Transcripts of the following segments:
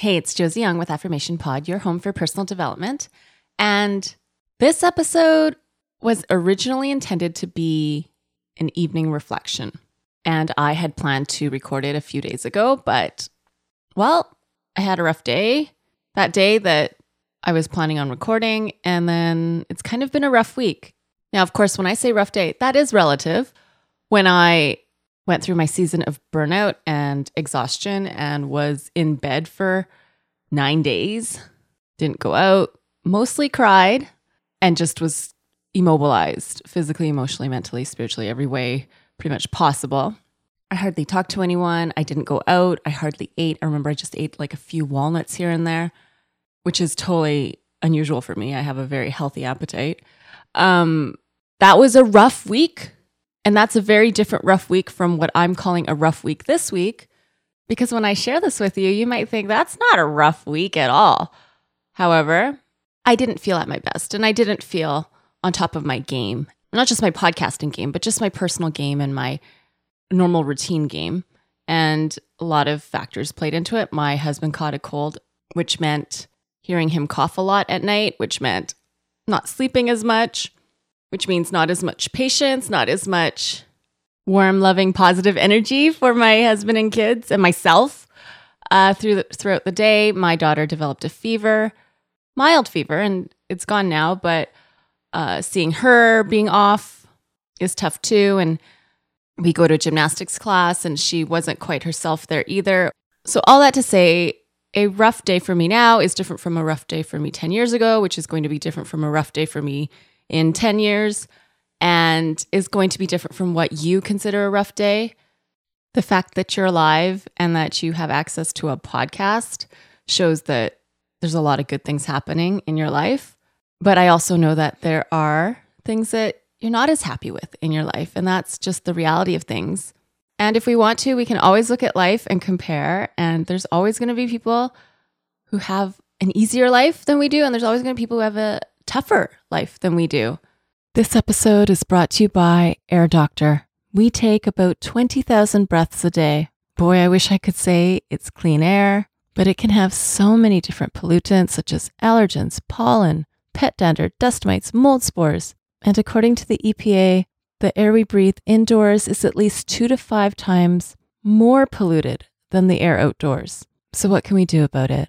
Hey, it's Josie Young with Affirmation Pod, your home for personal development. And this episode was originally intended to be an evening reflection. And I had planned to record it a few days ago, but well, I had a rough day that day that I was planning on recording. And then it's kind of been a rough week. Now, of course, when I say rough day, that is relative. When I went through my season of burnout and exhaustion and was in bed for nine days, didn't go out, mostly cried, and just was immobilized physically, emotionally, mentally, spiritually, every way pretty much possible. I hardly talked to anyone. I didn't go out. I hardly ate. I remember I just ate like a few walnuts here and there, which is totally unusual for me. I have a very healthy appetite. Um, that was a rough week and that's a very different rough week from what I'm calling a rough week this week. Because when I share this with you, you might think that's not a rough week at all. However, I didn't feel at my best and I didn't feel on top of my game, not just my podcasting game, but just my personal game and my normal routine game. And a lot of factors played into it. My husband caught a cold, which meant hearing him cough a lot at night, which meant not sleeping as much, which means not as much patience, not as much warm, loving, positive energy for my husband and kids and myself. Uh, through the, throughout the day, my daughter developed a fever, mild fever, and it's gone now. But uh, seeing her being off is tough too. And we go to a gymnastics class, and she wasn't quite herself there either. So all that to say, a rough day for me now is different from a rough day for me 10 years ago, which is going to be different from a rough day for me in 10 years and is going to be different from what you consider a rough day. The fact that you're alive and that you have access to a podcast shows that there's a lot of good things happening in your life. But I also know that there are things that you're not as happy with in your life. And that's just the reality of things. And if we want to, we can always look at life and compare. And there's always going to be people who have an easier life than we do. And there's always going to be people who have a tougher life than we do. This episode is brought to you by Air Doctor. We take about 20,000 breaths a day. Boy, I wish I could say it's clean air, but it can have so many different pollutants such as allergens, pollen, pet dander, dust mites, mold spores. And according to the EPA, the air we breathe indoors is at least two to five times more polluted than the air outdoors. So, what can we do about it?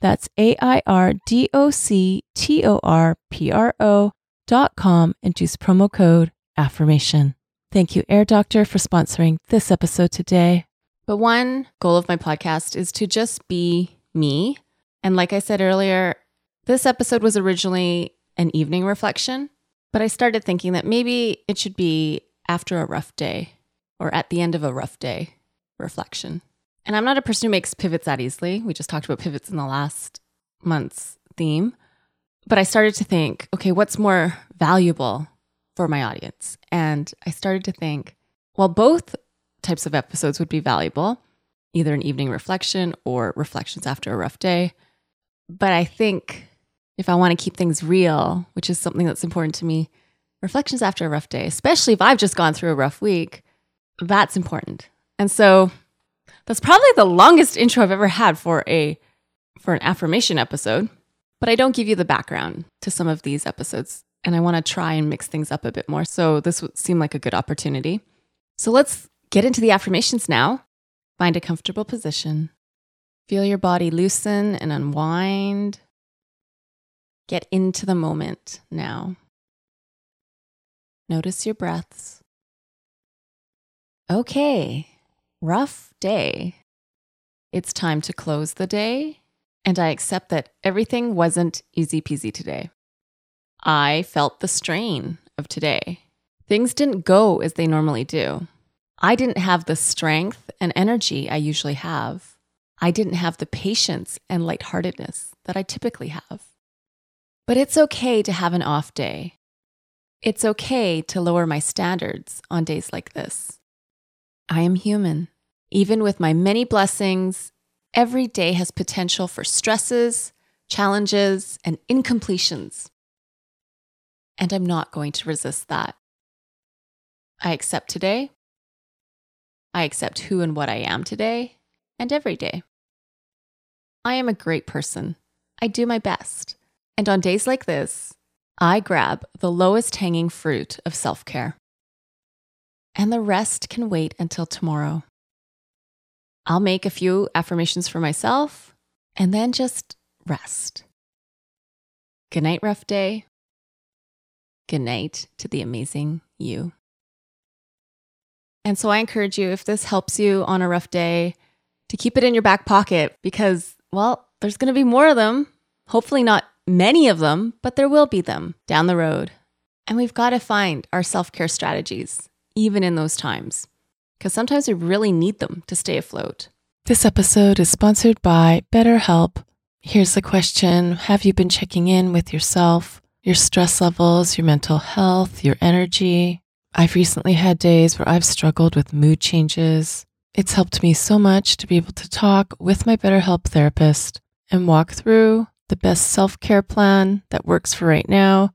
that's A I R D O C T O R P R O dot com and use promo code affirmation. Thank you, Air Doctor, for sponsoring this episode today. But one goal of my podcast is to just be me. And like I said earlier, this episode was originally an evening reflection, but I started thinking that maybe it should be after a rough day or at the end of a rough day reflection. And I'm not a person who makes pivots that easily. We just talked about pivots in the last month's theme. But I started to think, okay, what's more valuable for my audience? And I started to think, well, both types of episodes would be valuable, either an evening reflection or reflections after a rough day. But I think if I want to keep things real, which is something that's important to me, reflections after a rough day, especially if I've just gone through a rough week, that's important. And so that's probably the longest intro I've ever had for a for an affirmation episode, but I don't give you the background to some of these episodes and I want to try and mix things up a bit more. So this would seem like a good opportunity. So let's get into the affirmations now. Find a comfortable position. Feel your body loosen and unwind. Get into the moment now. Notice your breaths. Okay, rough day. It's time to close the day, and I accept that everything wasn't easy peasy today. I felt the strain of today. Things didn't go as they normally do. I didn't have the strength and energy I usually have. I didn't have the patience and lightheartedness that I typically have. But it's okay to have an off day. It's okay to lower my standards on days like this. I am human. Even with my many blessings, every day has potential for stresses, challenges, and incompletions. And I'm not going to resist that. I accept today. I accept who and what I am today and every day. I am a great person. I do my best. And on days like this, I grab the lowest hanging fruit of self care. And the rest can wait until tomorrow. I'll make a few affirmations for myself and then just rest. Good night, rough day. Good night to the amazing you. And so I encourage you, if this helps you on a rough day, to keep it in your back pocket because, well, there's going to be more of them. Hopefully, not many of them, but there will be them down the road. And we've got to find our self care strategies, even in those times, because sometimes we really need them to stay afloat. This episode is sponsored by BetterHelp. Here's the question Have you been checking in with yourself? your stress levels, your mental health, your energy. I've recently had days where I've struggled with mood changes. It's helped me so much to be able to talk with my BetterHelp therapist and walk through the best self care plan that works for right now.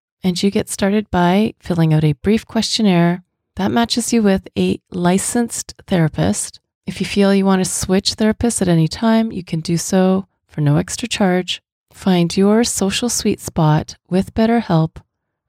and you get started by filling out a brief questionnaire that matches you with a licensed therapist. If you feel you want to switch therapists at any time, you can do so for no extra charge. Find your social sweet spot with BetterHelp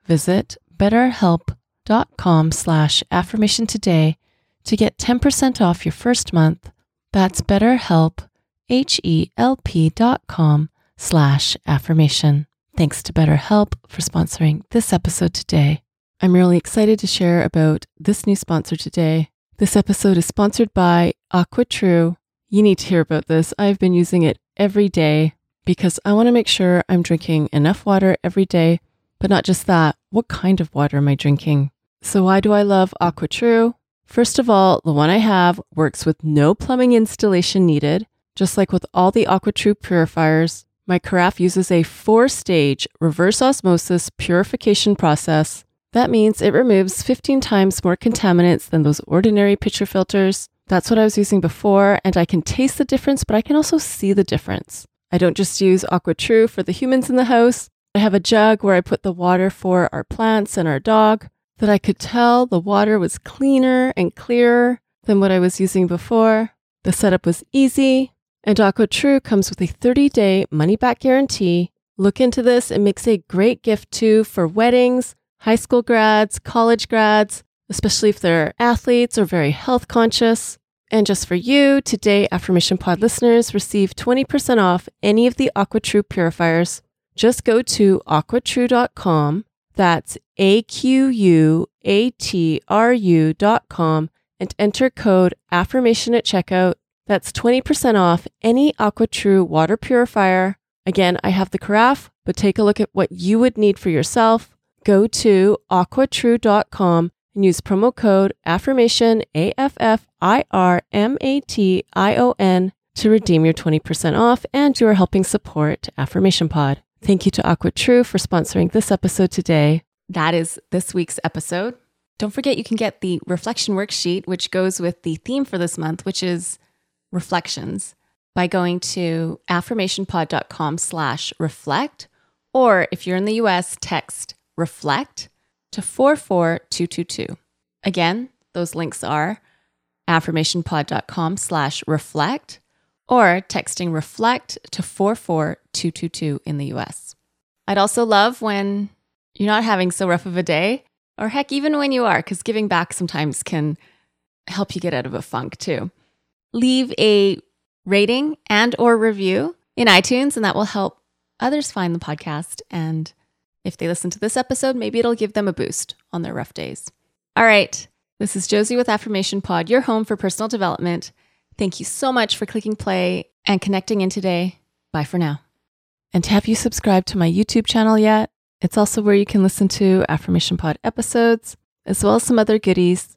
Visit betterhelp.com slash affirmation today to get 10% off your first month. That's betterhelp, H-E-L-P dot com slash affirmation. Thanks to BetterHelp for sponsoring this episode today. I'm really excited to share about this new sponsor today. This episode is sponsored by AquaTrue. You need to hear about this. I've been using it every day because I want to make sure I'm drinking enough water every day but not just that, what kind of water am I drinking? So, why do I love AquaTrue? First of all, the one I have works with no plumbing installation needed. Just like with all the AquaTrue purifiers, my carafe uses a four stage reverse osmosis purification process. That means it removes 15 times more contaminants than those ordinary pitcher filters. That's what I was using before, and I can taste the difference, but I can also see the difference. I don't just use AquaTrue for the humans in the house. I have a jug where I put the water for our plants and our dog that I could tell the water was cleaner and clearer than what I was using before. The setup was easy, and AquaTrue comes with a 30 day money back guarantee. Look into this, it makes a great gift too for weddings, high school grads, college grads, especially if they're athletes or very health conscious. And just for you, today Affirmation Pod listeners receive 20% off any of the AquaTrue purifiers just go to aquatrue.com. That's A Q U A T R U.com and enter code affirmation at checkout. That's 20% off any AquaTrue water purifier. Again, I have the carafe, but take a look at what you would need for yourself. Go to aquatrue.com and use promo code AFFIRMATION, A F F I R M A T I O N, to redeem your 20% off, and you are helping support Affirmation Pod. Thank you to AquaTrue for sponsoring this episode today. That is this week's episode. Don't forget you can get the reflection worksheet, which goes with the theme for this month, which is reflections, by going to affirmationpod.com slash reflect. Or if you're in the US, text reflect to 44222. Again, those links are affirmationpod.com slash reflect or texting reflect to 44222 in the US. I'd also love when you're not having so rough of a day, or heck, even when you are, because giving back sometimes can help you get out of a funk too. Leave a rating and or review in iTunes, and that will help others find the podcast. And if they listen to this episode, maybe it'll give them a boost on their rough days. All right. This is Josie with Affirmation Pod, your home for personal development. Thank you so much for clicking play and connecting in today. Bye for now. And have you subscribed to my YouTube channel yet? It's also where you can listen to Affirmation Pod episodes, as well as some other goodies.